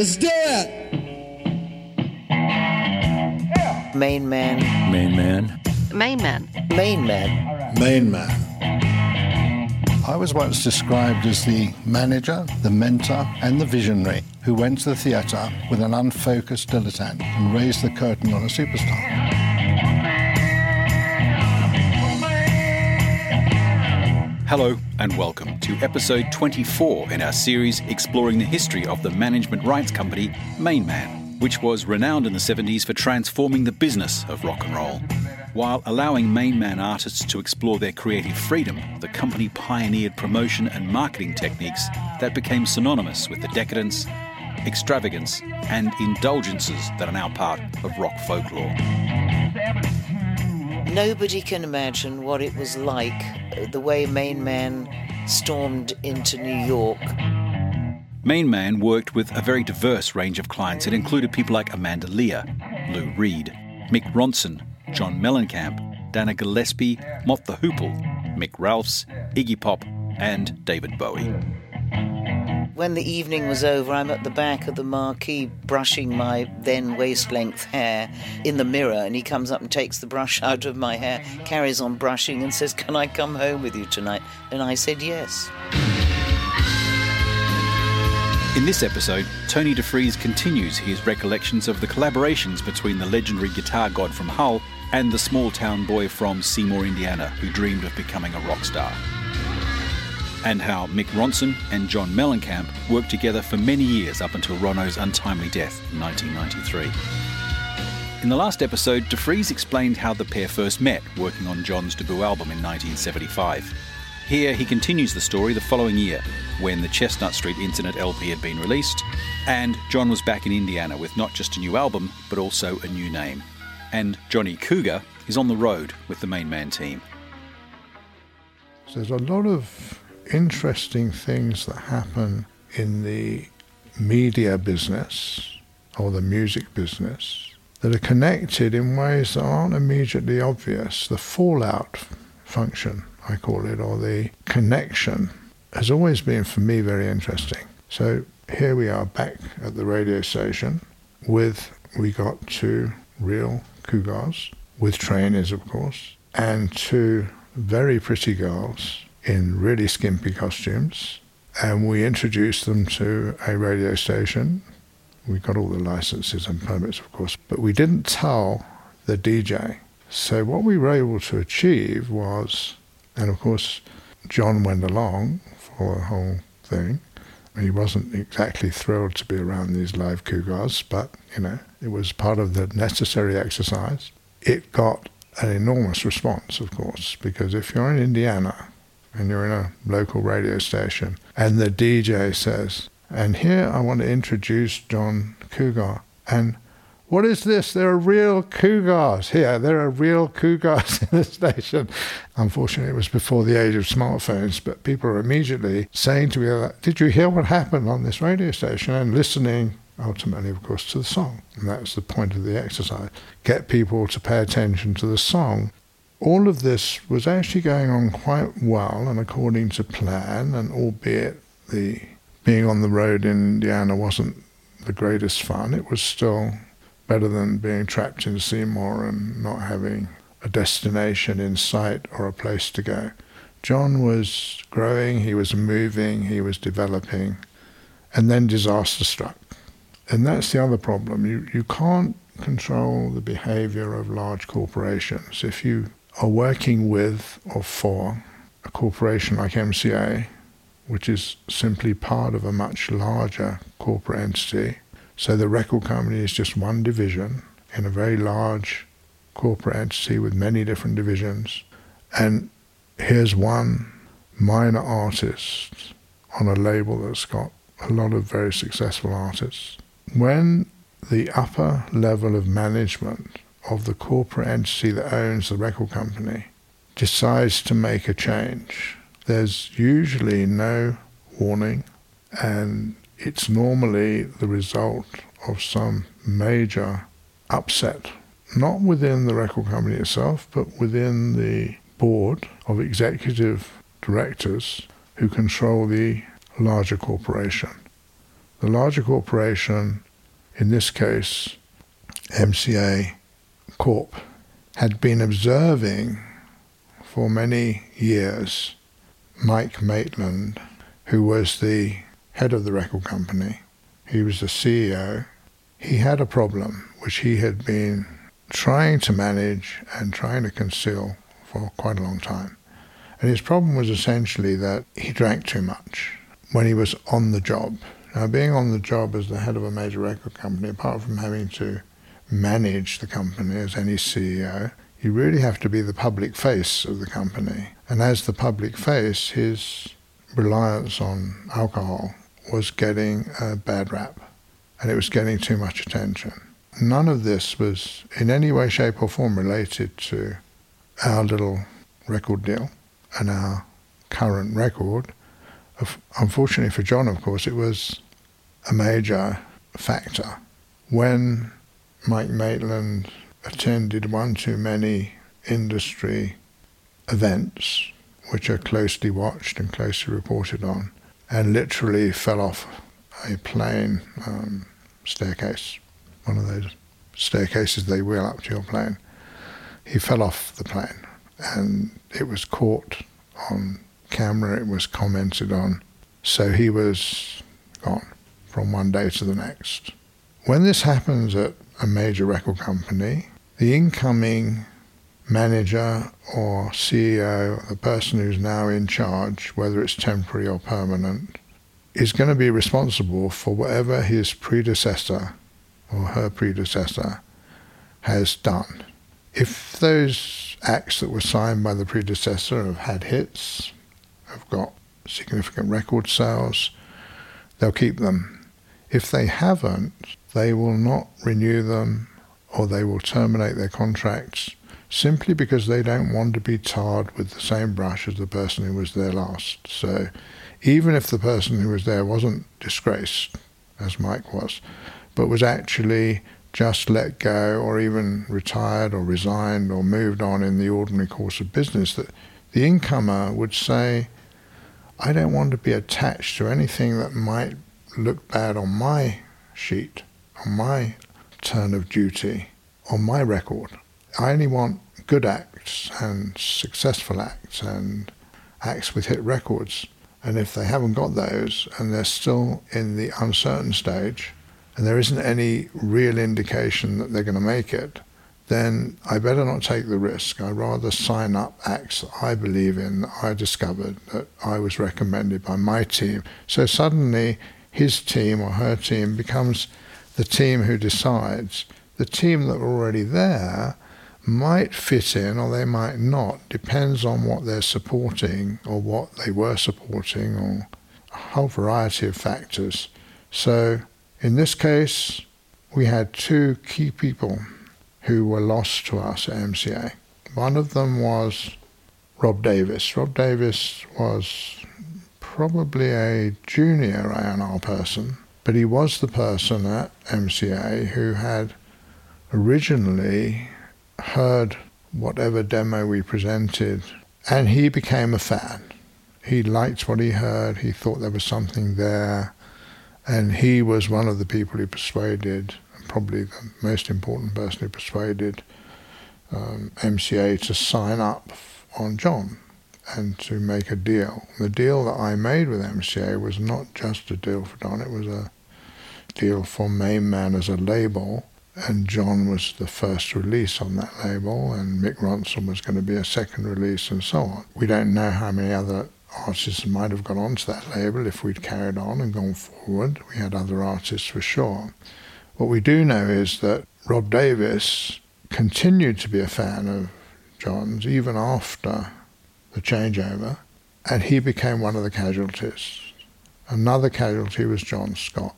Let's do it. Main man. Main man. Main man. Main man. Main man. I was once described as the manager, the mentor, and the visionary who went to the theatre with an unfocused dilettante and raised the curtain on a superstar. Hello and welcome to episode 24 in our series exploring the history of the management rights company Main Man, which was renowned in the 70s for transforming the business of rock and roll. While allowing Main Man artists to explore their creative freedom, the company pioneered promotion and marketing techniques that became synonymous with the decadence, extravagance, and indulgences that are now part of rock folklore. Nobody can imagine what it was like uh, the way Main Man stormed into New York. Main Man worked with a very diverse range of clients. It included people like Amanda Lear, Lou Reed, Mick Ronson, John Mellencamp, Dana Gillespie, Mott the Hoople, Mick Ralphs, Iggy Pop, and David Bowie. When the evening was over, I'm at the back of the marquee brushing my then waist length hair in the mirror, and he comes up and takes the brush out of my hair, carries on brushing, and says, Can I come home with you tonight? And I said, Yes. In this episode, Tony Defries continues his recollections of the collaborations between the legendary guitar god from Hull and the small town boy from Seymour, Indiana, who dreamed of becoming a rock star. And how Mick Ronson and John Mellencamp worked together for many years up until Ronno's untimely death in 1993. In the last episode, Defries explained how the pair first met working on John's debut album in 1975. Here he continues the story the following year, when the Chestnut Street Incident LP had been released, and John was back in Indiana with not just a new album, but also a new name. And Johnny Cougar is on the road with the Main Man team. There's a lot of interesting things that happen in the media business or the music business that are connected in ways that aren't immediately obvious. The fallout function, I call it, or the connection, has always been for me very interesting. So here we are back at the radio station with, we got two real cougars, with trainers, of course, and two very pretty girls in really skimpy costumes. And we introduced them to a radio station. We got all the licenses and permits, of course, but we didn't tell the DJ. So what we were able to achieve was, and of course, John went along for the whole thing. He wasn't exactly thrilled to be around these live cougars, but you know, it was part of the necessary exercise. It got an enormous response, of course, because if you're in Indiana and you're in a local radio station and the DJ says, and here I want to introduce John Cougar, and what is this? There are real cougars here. There are real cougars in the station. Unfortunately, it was before the age of smartphones, but people are immediately saying to me, Did you hear what happened on this radio station? And listening, ultimately, of course, to the song. And that's the point of the exercise. Get people to pay attention to the song. All of this was actually going on quite well and according to plan, and albeit the being on the road in Indiana wasn't the greatest fun, it was still better than being trapped in Seymour and not having a destination in sight or a place to go. John was growing, he was moving, he was developing, and then disaster struck. And that's the other problem. You, you can't control the behavior of large corporations. If you are working with or for a corporation like MCA, which is simply part of a much larger corporate entity, so the record company is just one division in a very large corporate entity with many different divisions. And here's one minor artist on a label that's got a lot of very successful artists. When the upper level of management of the corporate entity that owns the record company decides to make a change, there's usually no warning and it's normally the result of some major upset, not within the record company itself, but within the board of executive directors who control the larger corporation. The larger corporation, in this case, MCA Corp, had been observing for many years Mike Maitland, who was the head of the record company. He was the CEO. He had a problem which he had been trying to manage and trying to conceal for quite a long time. And his problem was essentially that he drank too much when he was on the job. Now, being on the job as the head of a major record company, apart from having to manage the company as any CEO, you really have to be the public face of the company. And as the public face, his reliance on alcohol was getting a bad rap and it was getting too much attention. None of this was in any way, shape, or form related to our little record deal and our current record. Unfortunately for John, of course, it was a major factor. When Mike Maitland attended one too many industry events, which are closely watched and closely reported on, and literally fell off a plane um, staircase, one of those staircases they wheel up to your plane. He fell off the plane, and it was caught on camera, it was commented on, so he was gone from one day to the next. When this happens at a major record company, the incoming manager or CEO, the person who's now in charge, whether it's temporary or permanent, is going to be responsible for whatever his predecessor or her predecessor has done. If those acts that were signed by the predecessor have had hits, have got significant record sales, they'll keep them. If they haven't, they will not renew them or they will terminate their contracts simply because they don't want to be tarred with the same brush as the person who was there last. So even if the person who was there wasn't disgraced, as Mike was, but was actually just let go or even retired or resigned or moved on in the ordinary course of business, that the incomer would say, I don't want to be attached to anything that might look bad on my sheet, on my turn of duty, on my record. I only want good acts and successful acts and acts with hit records. And if they haven't got those and they're still in the uncertain stage and there isn't any real indication that they're going to make it, then I better not take the risk. I'd rather sign up acts that I believe in, that I discovered, that I was recommended by my team. So suddenly his team or her team becomes the team who decides. The team that are already there might fit in or they might not. Depends on what they're supporting or what they were supporting or a whole variety of factors. So in this case, we had two key people who were lost to us at MCA. One of them was Rob Davis. Rob Davis was probably a junior A&R person, but he was the person at MCA who had originally heard whatever demo we presented, and he became a fan. He liked what he heard, he thought there was something there, and he was one of the people who persuaded, probably the most important person who persuaded um, MCA to sign up on John and to make a deal. The deal that I made with MCA was not just a deal for Don, it was a deal for Main Man as a label and John was the first release on that label, and Mick Ronson was going to be a second release, and so on. We don't know how many other artists might have gone onto that label if we'd carried on and gone forward. We had other artists for sure. What we do know is that Rob Davis continued to be a fan of John's even after the changeover, and he became one of the casualties. Another casualty was John Scott.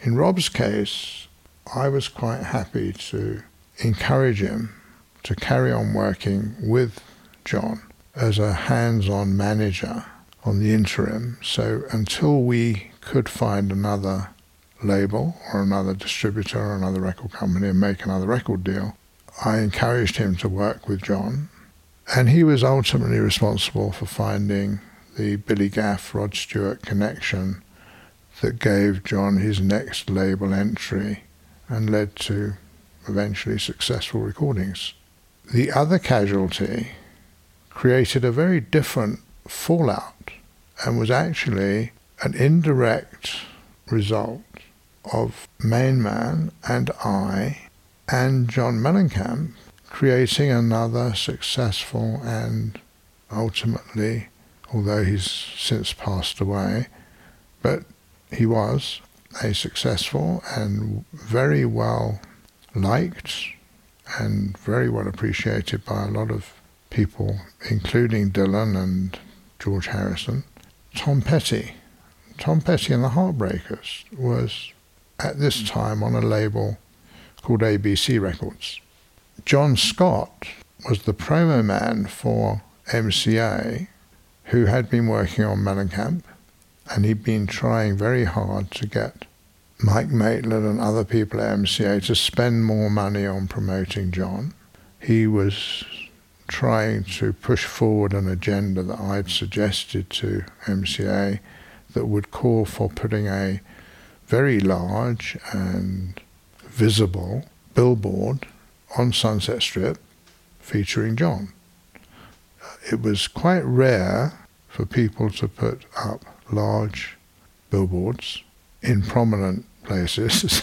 In Rob's case, I was quite happy to encourage him to carry on working with John as a hands on manager on the interim. So until we could find another label or another distributor or another record company and make another record deal, I encouraged him to work with John. And he was ultimately responsible for finding the Billy Gaff Rod Stewart connection that gave John his next label entry and led to eventually successful recordings. The other casualty created a very different fallout and was actually an indirect result of Main Man and I and John Mellencamp creating another successful and ultimately, although he's since passed away, but he was a successful and very well liked and very well appreciated by a lot of people, including Dylan and George Harrison. Tom Petty. Tom Petty and the Heartbreakers was at this time on a label called ABC Records. John Scott was the promo man for MCA who had been working on Mellencamp and he'd been trying very hard to get Mike Maitland and other people at MCA to spend more money on promoting John. He was trying to push forward an agenda that I'd suggested to MCA that would call for putting a very large and visible billboard on Sunset Strip featuring John. It was quite rare for people to put up large billboards in prominent places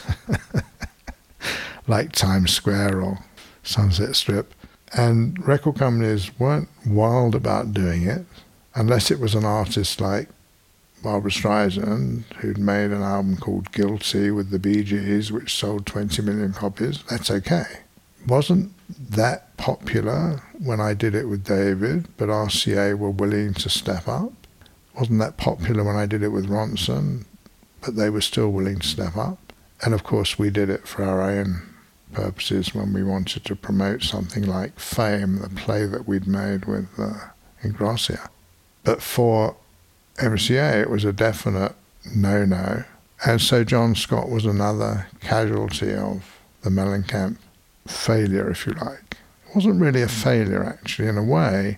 like Times Square or Sunset Strip. And record companies weren't wild about doing it unless it was an artist like Barbra Streisand, who'd made an album called Guilty with the Bee Gees, which sold 20 million copies. That's okay. Wasn't that popular when I did it with David, but RCA were willing to step up. Wasn't that popular when I did it with Ronson, but they were still willing to step up. And of course, we did it for our own purposes when we wanted to promote something like Fame, the play that we'd made with uh, Ingrassia. But for MCA, it was a definite no-no. And so John Scott was another casualty of the Mellencamp failure, if you like. It wasn't really a hmm. failure, actually. In a way,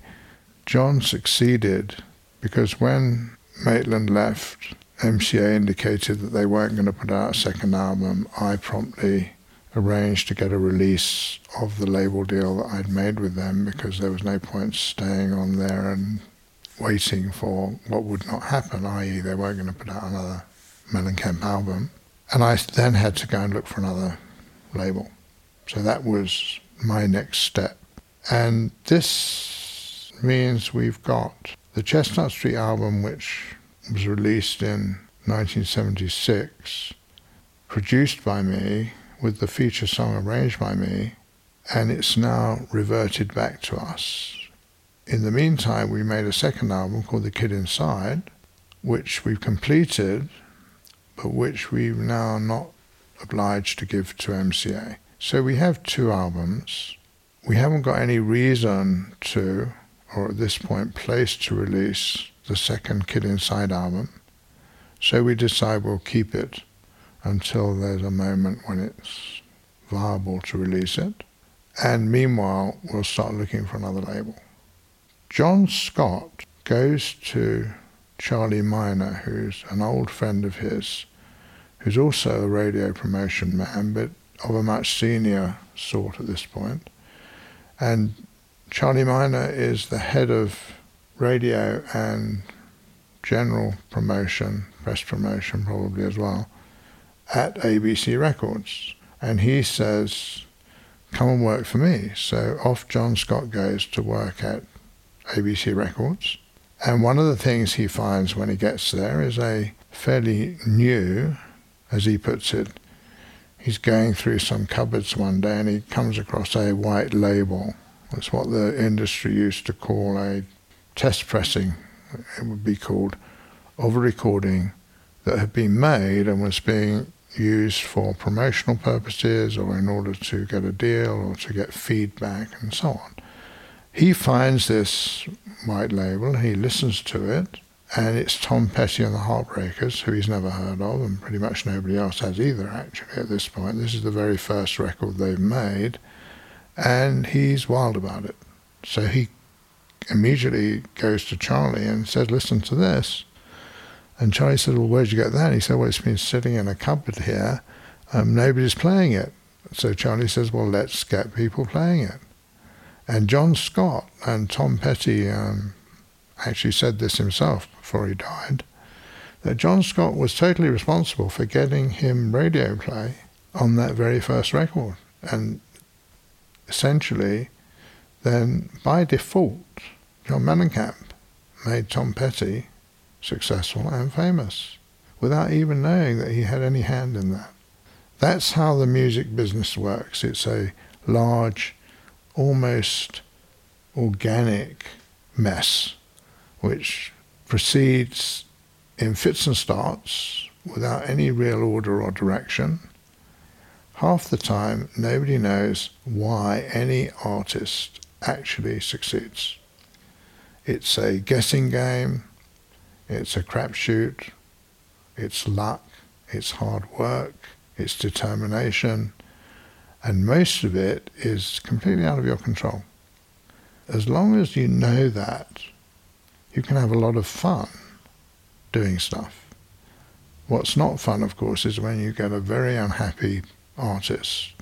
John succeeded because when Maitland left, MCA indicated that they weren't going to put out a second album. I promptly arranged to get a release of the label deal that I'd made with them because there was no point staying on there and waiting for what would not happen, i.e., they weren't going to put out another Mellencamp album. And I then had to go and look for another label. So that was my next step. And this means we've got the Chestnut Street album, which was released in 1976, produced by me, with the feature song arranged by me, and it's now reverted back to us. In the meantime, we made a second album called The Kid Inside, which we've completed, but which we've now not obliged to give to MCA. So we have two albums. We haven't got any reason to, or at this point, place to release the second Kid Inside album. So we decide we'll keep it until there's a moment when it's viable to release it. And meanwhile, we'll start looking for another label. John Scott goes to Charlie Minor, who's an old friend of his, who's also a radio promotion man, but of a much senior sort at this point. And Charlie Minor is the head of radio and general promotion, press promotion probably as well, at ABC Records. And he says, come and work for me. So off John Scott goes to work at ABC Records. And one of the things he finds when he gets there is a fairly new, as he puts it, he's going through some cupboards one day and he comes across a white label. It's what the industry used to call a test pressing, it would be called, of a recording that had been made and was being used for promotional purposes or in order to get a deal or to get feedback and so on. He finds this white label, he listens to it, and it's Tom Petty and the Heartbreakers, who he's never heard of, and pretty much nobody else has either, actually, at this point. This is the very first record they've made, and he's wild about it. So he immediately goes to Charlie and says, Listen to this. And Charlie said, Well, where'd you get that? And he said, Well, it's been sitting in a cupboard here. Um, nobody's playing it. So Charlie says, Well, let's get people playing it. And John Scott and Tom Petty um, actually said this himself before he died that John Scott was totally responsible for getting him radio play on that very first record. And essentially, then by default, John Mellencamp made Tom Petty successful and famous without even knowing that he had any hand in that. That's how the music business works. It's a large, almost organic mess which proceeds in fits and starts without any real order or direction. Half the time, nobody knows why any artist actually succeeds. It's a guessing game, it's a crapshoot, it's luck, it's hard work, it's determination, and most of it is completely out of your control. As long as you know that, you can have a lot of fun doing stuff. What's not fun, of course, is when you get a very unhappy artist,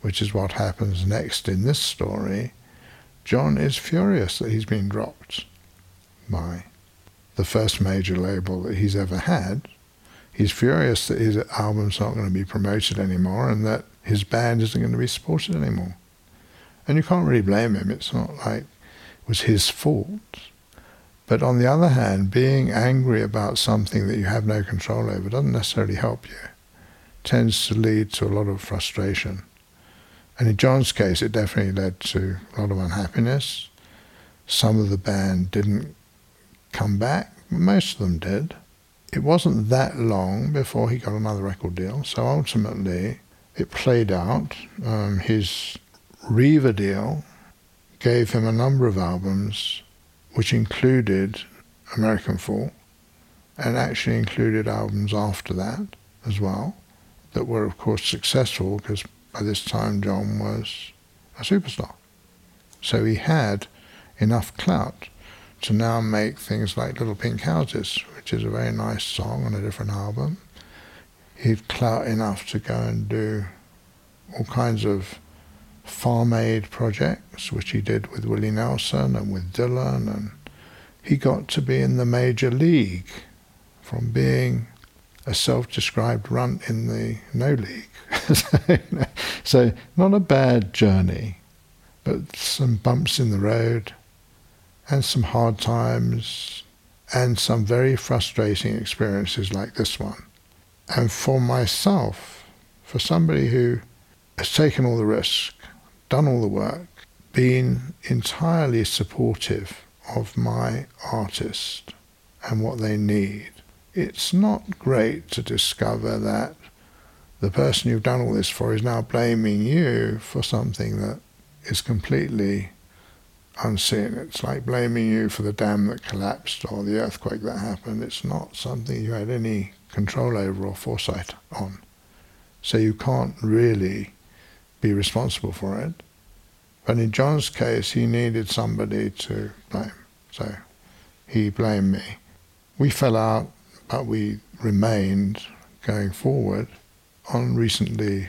which is what happens next in this story. John is furious that he's been dropped by the first major label that he's ever had. He's furious that his album's not going to be promoted anymore and that his band isn't going to be supported anymore. And you can't really blame him. It's not like it was his fault. But on the other hand, being angry about something that you have no control over doesn't necessarily help you. It tends to lead to a lot of frustration. And in John's case, it definitely led to a lot of unhappiness. Some of the band didn't come back, most of them did. It wasn't that long before he got another record deal, so ultimately it played out. Um, his Riva deal gave him a number of albums which included American Fool and actually included albums after that as well that were, of course, successful because by this time John was a superstar. So he had enough clout to now make things like Little Pink Houses, which is a very nice song on a different album. He'd clout enough to go and do all kinds of farm aid projects, which he did with Willie Nelson and with Dylan, and he got to be in the major league from being a self-described runt in the no league. so not a bad journey, but some bumps in the road and some hard times and some very frustrating experiences like this one. And for myself, for somebody who has taken all the risk done all the work, been entirely supportive of my artist and what they need. It's not great to discover that the person you've done all this for is now blaming you for something that is completely unseen. It's like blaming you for the dam that collapsed or the earthquake that happened. It's not something you had any control over or foresight on. So you can't really be responsible for it. But in John's case, he needed somebody to blame. So he blamed me. We fell out, but we remained going forward on recently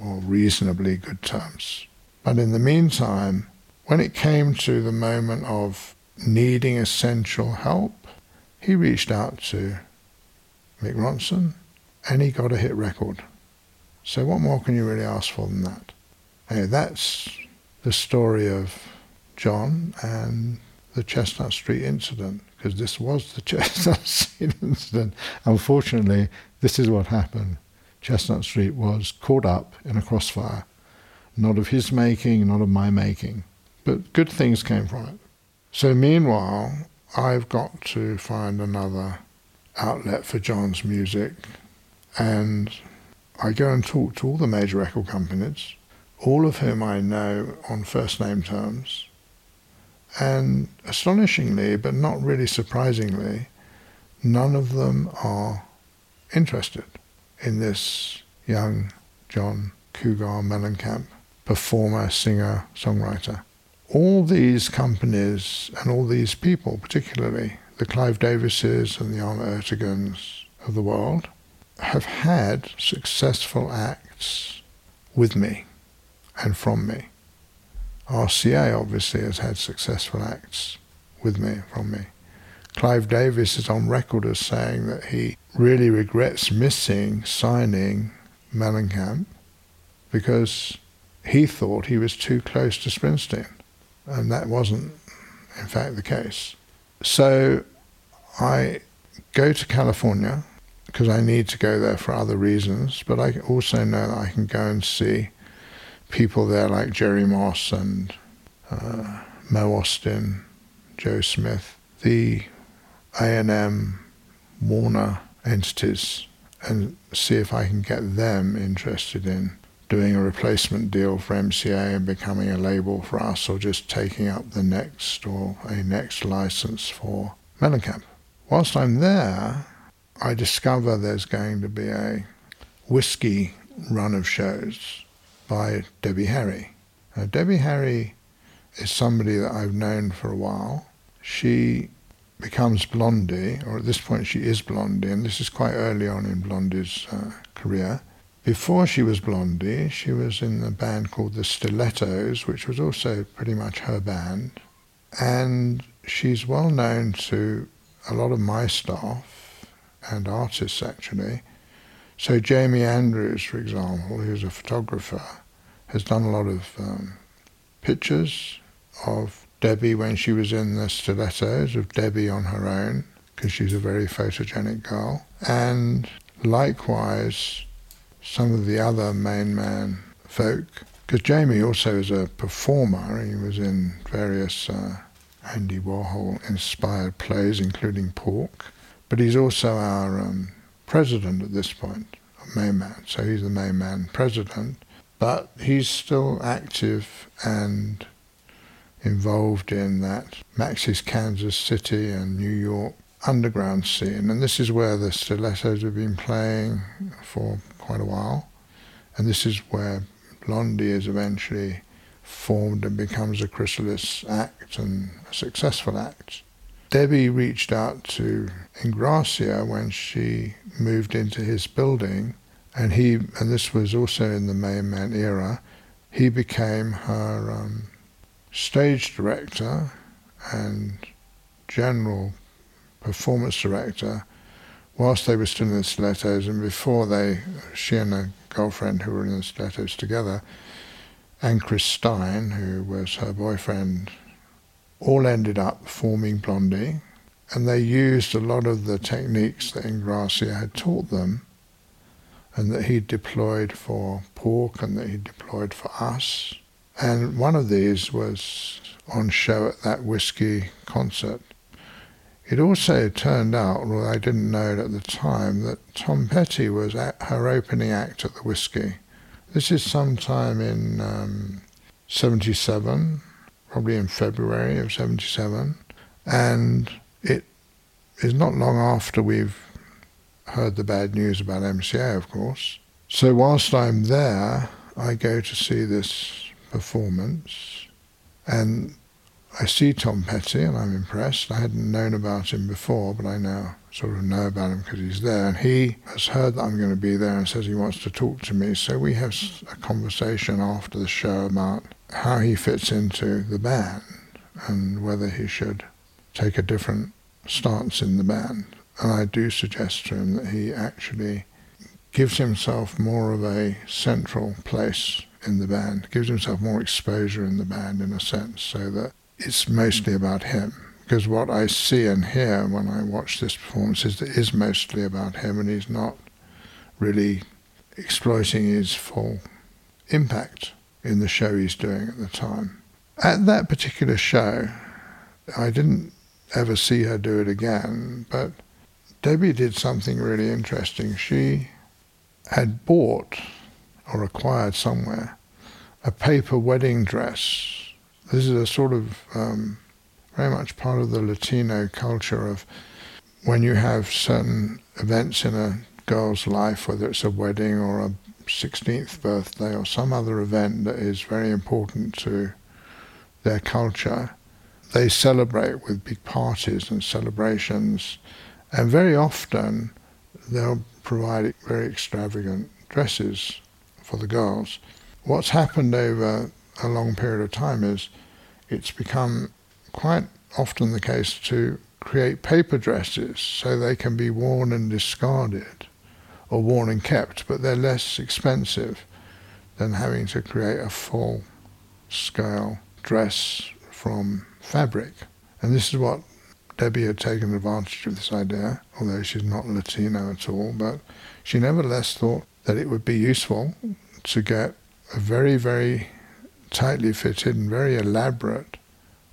or reasonably good terms. But in the meantime, when it came to the moment of needing essential help, he reached out to Mick Ronson and he got a hit record. So what more can you really ask for than that? Hey, that's the story of John and the Chestnut Street incident, because this was the Chestnut Street incident. Unfortunately, this is what happened. Chestnut Street was caught up in a crossfire, not of his making, not of my making, but good things came from it. So meanwhile, I've got to find another outlet for John's music, and I go and talk to all the major record companies all of whom I know on first name terms. And astonishingly, but not really surprisingly, none of them are interested in this young John Cougar Mellencamp, performer, singer, songwriter. All these companies and all these people, particularly the Clive Davises and the Ahmet Erteguns of the world have had successful acts with me and from me. RCA obviously has had successful acts with me, from me. Clive Davis is on record as saying that he really regrets missing signing Mellencamp because he thought he was too close to Springsteen. And that wasn't, in fact, the case. So I go to California because I need to go there for other reasons, but I also know that I can go and see people there like Jerry Moss and uh, Mo Ostin, Joe Smith, the A&M Warner entities, and see if I can get them interested in doing a replacement deal for MCA and becoming a label for us, or just taking up the next or a next license for Mellencamp. Whilst I'm there, I discover there's going to be a whiskey run of shows by Debbie Harry. Now, Debbie Harry is somebody that I've known for a while. She becomes Blondie, or at this point she is Blondie, and this is quite early on in Blondie's uh, career. Before she was Blondie, she was in a band called the Stilettos, which was also pretty much her band. And she's well known to a lot of my staff and artists actually so Jamie Andrews, for example, who's a photographer, has done a lot of um, pictures of Debbie when she was in the stilettos, of Debbie on her own, because she's a very photogenic girl. And likewise, some of the other main man folk, because Jamie also is a performer. He was in various uh, Andy Warhol inspired plays, including Pork. But he's also our um, president at this point, main man. So he's the main man president, but he's still active and involved in that Max's Kansas City and New York underground scene. And this is where the stilettos have been playing for quite a while. And this is where Blondie is eventually formed and becomes a chrysalis act and a successful act. Debbie reached out to Ingrassia when she moved into his building, and he, and this was also in the Main Man era, he became her um, stage director and general performance director whilst they were still in the Stilettos and before they, she and a girlfriend who were in the Stilettos together, and Chris Stein, who was her boyfriend, all ended up forming Blondie and they used a lot of the techniques that Ingrassia had taught them and that he deployed for pork and that he deployed for us. And one of these was on show at that whiskey concert. It also turned out, although I didn't know it at the time, that Tom Petty was at her opening act at the whiskey. This is sometime in um, 77, probably in February of 77. And it is not long after we've heard the bad news about MCA, of course. So whilst I'm there, I go to see this performance and I see Tom Petty and I'm impressed. I hadn't known about him before, but I now sort of know about him because he's there. And he has heard that I'm going to be there and says he wants to talk to me. So we have a conversation after the show about how he fits into the band and whether he should take a different stance in the band. And I do suggest to him that he actually gives himself more of a central place in the band, gives himself more exposure in the band in a sense, so that it's mostly about him. Because what I see and hear when I watch this performance is that it is mostly about him and he's not really exploiting his full impact in the show he's doing at the time. At that particular show, I didn't ever see her do it again. But Debbie did something really interesting. She had bought or acquired somewhere a paper wedding dress. This is a sort of um, very much part of the Latino culture of when you have certain events in a girl's life, whether it's a wedding or a 16th birthday or some other event that is very important to their culture, they celebrate with big parties and celebrations, and very often they'll provide very extravagant dresses for the girls. What's happened over a long period of time is it's become quite often the case to create paper dresses so they can be worn and discarded or worn and kept, but they're less expensive than having to create a full scale dress from fabric. And this is what Debbie had taken advantage of this idea, although she's not Latino at all, but she nevertheless thought that it would be useful to get a very, very tightly fitted and very elaborate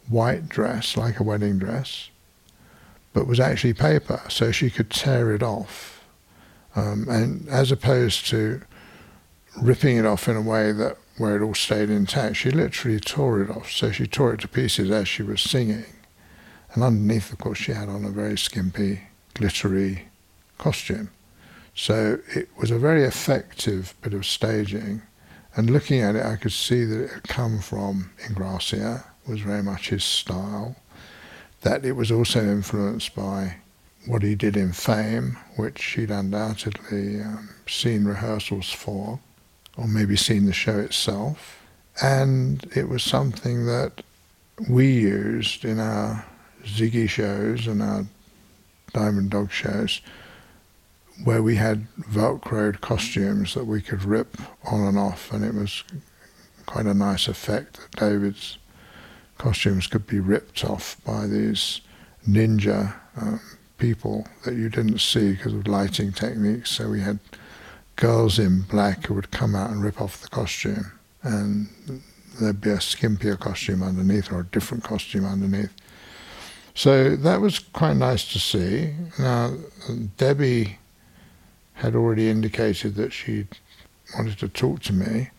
white dress, like a wedding dress, but was actually paper, so she could tear it off. Um, and as opposed to ripping it off in a way that where it all stayed intact, she literally tore it off. So she tore it to pieces as she was singing. And underneath, of course, she had on a very skimpy, glittery costume. So it was a very effective bit of staging. And looking at it, I could see that it had come from Ingrassia, was very much his style that it was also influenced by what he did in Fame, which she'd undoubtedly um, seen rehearsals for, or maybe seen the show itself. And it was something that we used in our Ziggy shows and our Diamond Dog shows, where we had velcroed costumes that we could rip on and off, and it was quite a nice effect that David's costumes could be ripped off by these ninja um, people that you didn't see because of lighting techniques. So we had girls in black who would come out and rip off the costume, and there'd be a skimpier costume underneath or a different costume underneath. So that was quite nice to see. Now, Debbie had already indicated that she wanted to talk to me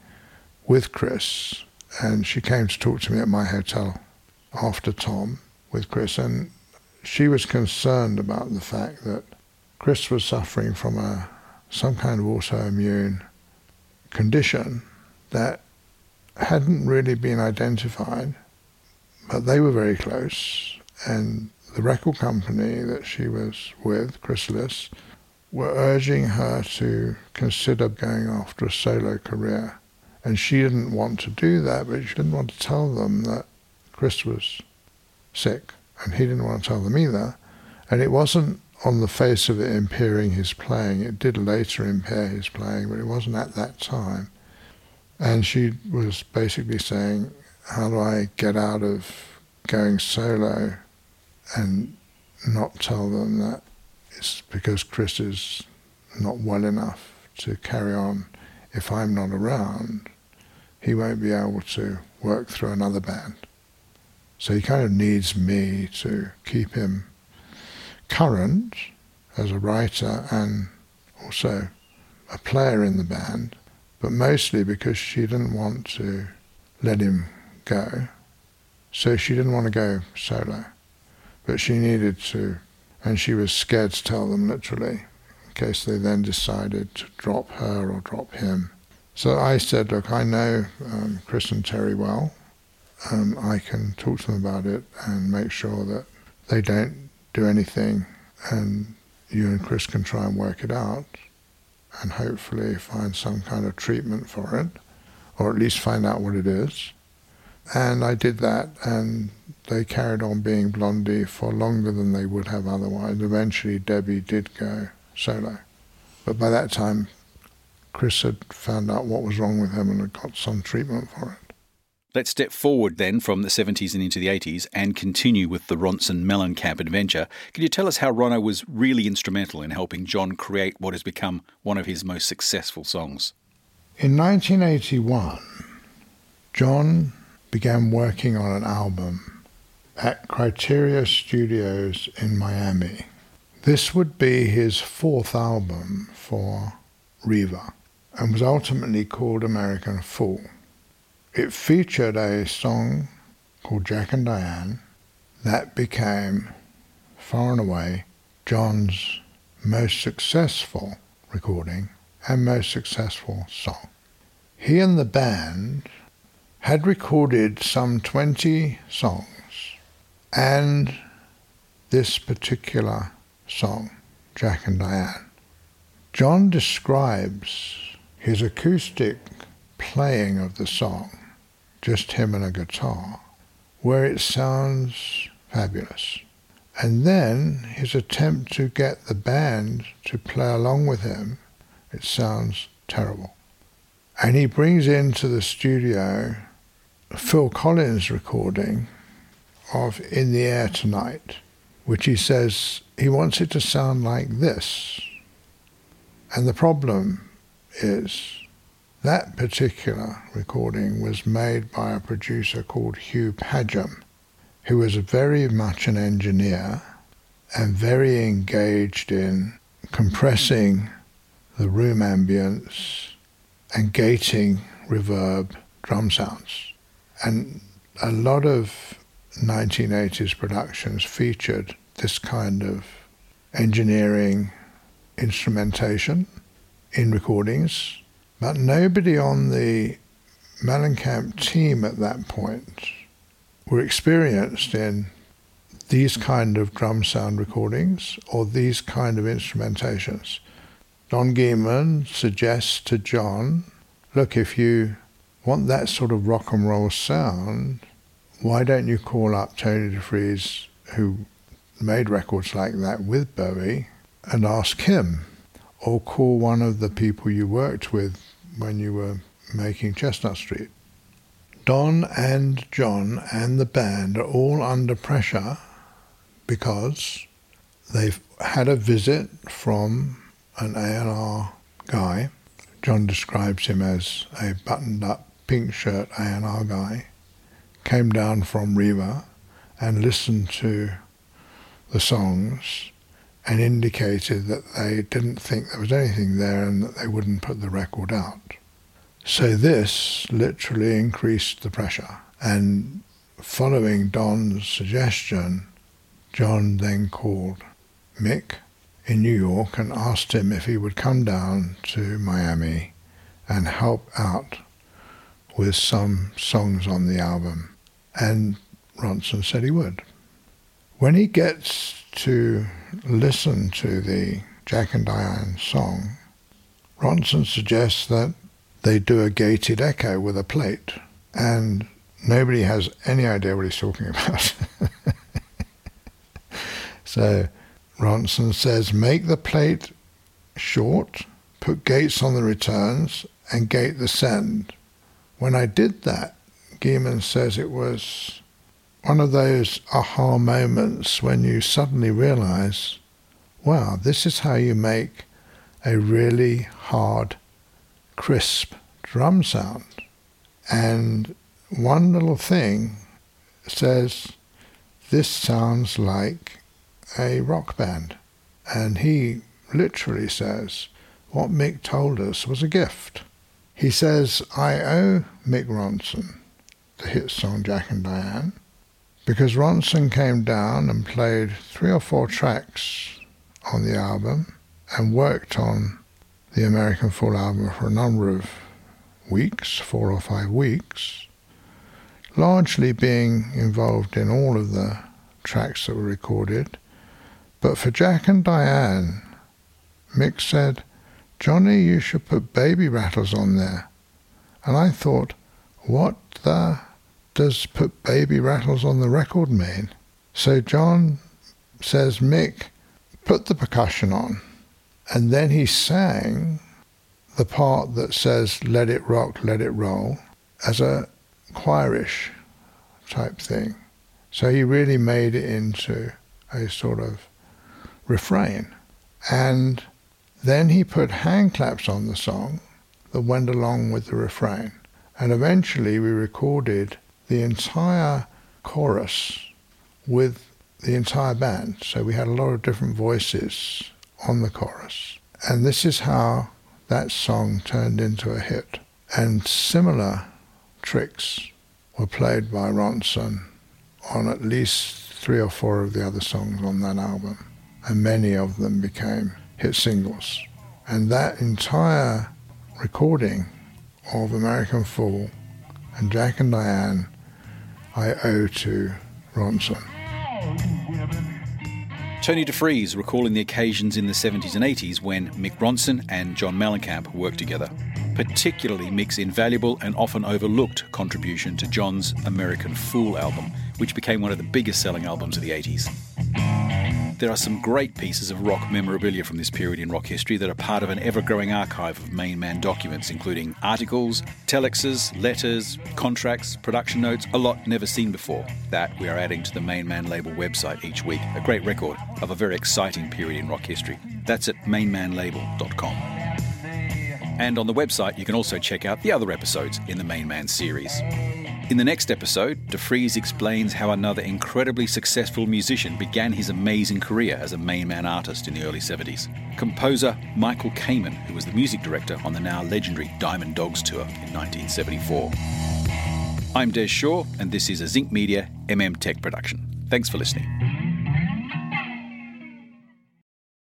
with Chris and she came to talk to me at my hotel after Tom with Chris, and she was concerned about the fact that Chris was suffering from a some kind of autoimmune condition that hadn't really been identified, but they were very close, and the record company that she was with, Chrysalis, were urging her to consider going after a solo career. And she didn't want to do that, but she didn't want to tell them that Chris was sick, and he didn't want to tell them either. And it wasn't on the face of it impairing his playing. It did later impair his playing, but it wasn't at that time. And she was basically saying, How do I get out of going solo and not tell them that it's because Chris is not well enough to carry on if I'm not around? he won't be able to work through another band. So he kind of needs me to keep him current as a writer and also a player in the band, but mostly because she didn't want to let him go. So she didn't want to go solo, but she needed to, and she was scared to tell them literally, in case they then decided to drop her or drop him. So I said, look, I know um, Chris and Terry well. Um, I can talk to them about it and make sure that they don't do anything and you and Chris can try and work it out and hopefully find some kind of treatment for it or at least find out what it is. And I did that and they carried on being Blondie for longer than they would have otherwise. Eventually Debbie did go solo. But by that time, Chris had found out what was wrong with him and had got some treatment for it. Let's step forward then from the 70s and into the 80s and continue with the Ronson Mellencamp adventure. Can you tell us how Ronno was really instrumental in helping John create what has become one of his most successful songs? In 1981, John began working on an album at Criteria Studios in Miami. This would be his fourth album for Riva and was ultimately called American Fool. It featured a song called Jack and Diane that became, far and away, John's most successful recording and most successful song. He and the band had recorded some 20 songs and this particular song, Jack and Diane. John describes his acoustic playing of the song, just him and a guitar, where it sounds fabulous. And then his attempt to get the band to play along with him, it sounds terrible. And he brings into the studio Phil Collins recording of In the Air Tonight, which he says he wants it to sound like this. And the problem is that particular recording was made by a producer called Hugh Padgham, who was very much an engineer and very engaged in compressing the room ambience and gating reverb drum sounds. And a lot of 1980s productions featured this kind of engineering instrumentation in recordings, but nobody on the Mellencamp team at that point were experienced in these kind of drum sound recordings or these kind of instrumentations. Don Gehman suggests to John, look, if you want that sort of rock and roll sound, why don't you call up Tony Defries, who made records like that with Bowie, and ask him? Or call one of the people you worked with when you were making Chestnut Street. Don and John and the band are all under pressure because they've had a visit from an A&R guy. John describes him as a buttoned-up pink shirt A&R guy. Came down from Riva and listened to the songs and indicated that they didn't think there was anything there and that they wouldn't put the record out. So this literally increased the pressure. And following Don's suggestion, John then called Mick in New York and asked him if he would come down to Miami and help out with some songs on the album. And Ronson said he would. When he gets to listen to the Jack and Diane song, Ronson suggests that they do a gated echo with a plate, and nobody has any idea what he's talking about. so Ronson says, make the plate short, put gates on the returns, and gate the send. When I did that, Gehman says it was one of those aha moments when you suddenly realize, wow, this is how you make a really hard crisp drum sound. And one little thing says, this sounds like a rock band. And he literally says, what Mick told us was a gift. He says, I owe Mick Ronson the hit song Jack and Diane because Ronson came down and played three or four tracks on the album and worked on the American Fool album for a number of weeks, four or five weeks, largely being involved in all of the tracks that were recorded. But for Jack and Diane, Mick said, Johnny, you should put baby rattles on there. And I thought, what the does put baby rattles on the record mean? So John says, Mick, put the percussion on. And then he sang the part that says, let it rock, let it roll, as a choirish type thing. So he really made it into a sort of refrain. And then he put hand claps on the song that went along with the refrain. And eventually we recorded the entire chorus with the entire band. So we had a lot of different voices on the chorus. And this is how that song turned into a hit. And similar tricks were played by Ronson on at least three or four of the other songs on that album. And many of them became hit singles. And that entire recording of American Fool and Jack and Diane I owe to Ronson. Tony Defries recalling the occasions in the 70s and 80s when Mick Ronson and John Mellencamp worked together, particularly Mick's invaluable and often overlooked contribution to John's American Fool album, which became one of the biggest selling albums of the 80s. There are some great pieces of rock memorabilia from this period in rock history that are part of an ever growing archive of Main Man documents, including articles, telexes, letters, contracts, production notes, a lot never seen before. That we are adding to the Main Man label website each week, a great record of a very exciting period in rock history. That's at mainmanlabel.com. And on the website, you can also check out the other episodes in the Main Man series. In the next episode, Defries explains how another incredibly successful musician began his amazing career as a main man artist in the early 70s. Composer Michael Kamen, who was the music director on the now legendary Diamond Dogs tour in 1974. I'm Des Shaw, and this is a Zinc Media MM Tech production. Thanks for listening.